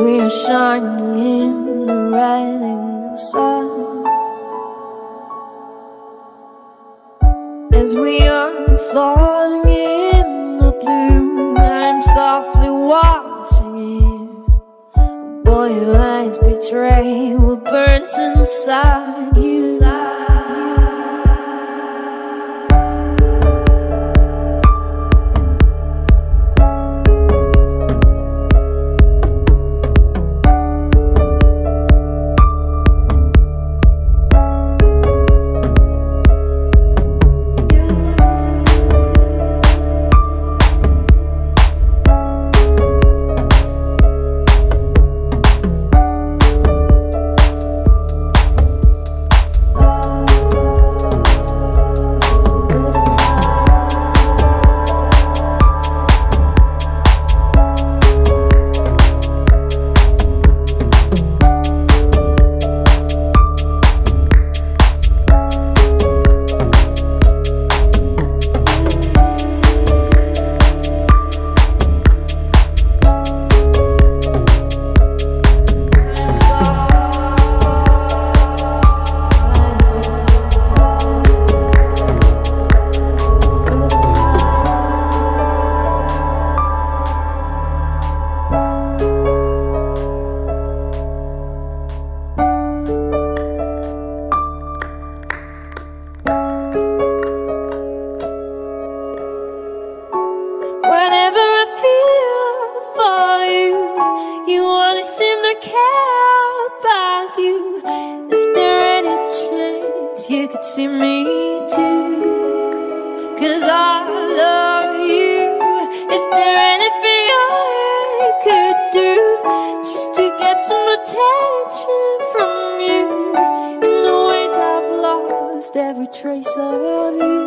we are shining in the rising sun. As we are floating in the blue, I'm softly watching it. Boy, your eyes betray what burns inside you. See me too? Cause I love you. Is there anything I could do just to get some attention from you? In the ways I've lost every trace of you.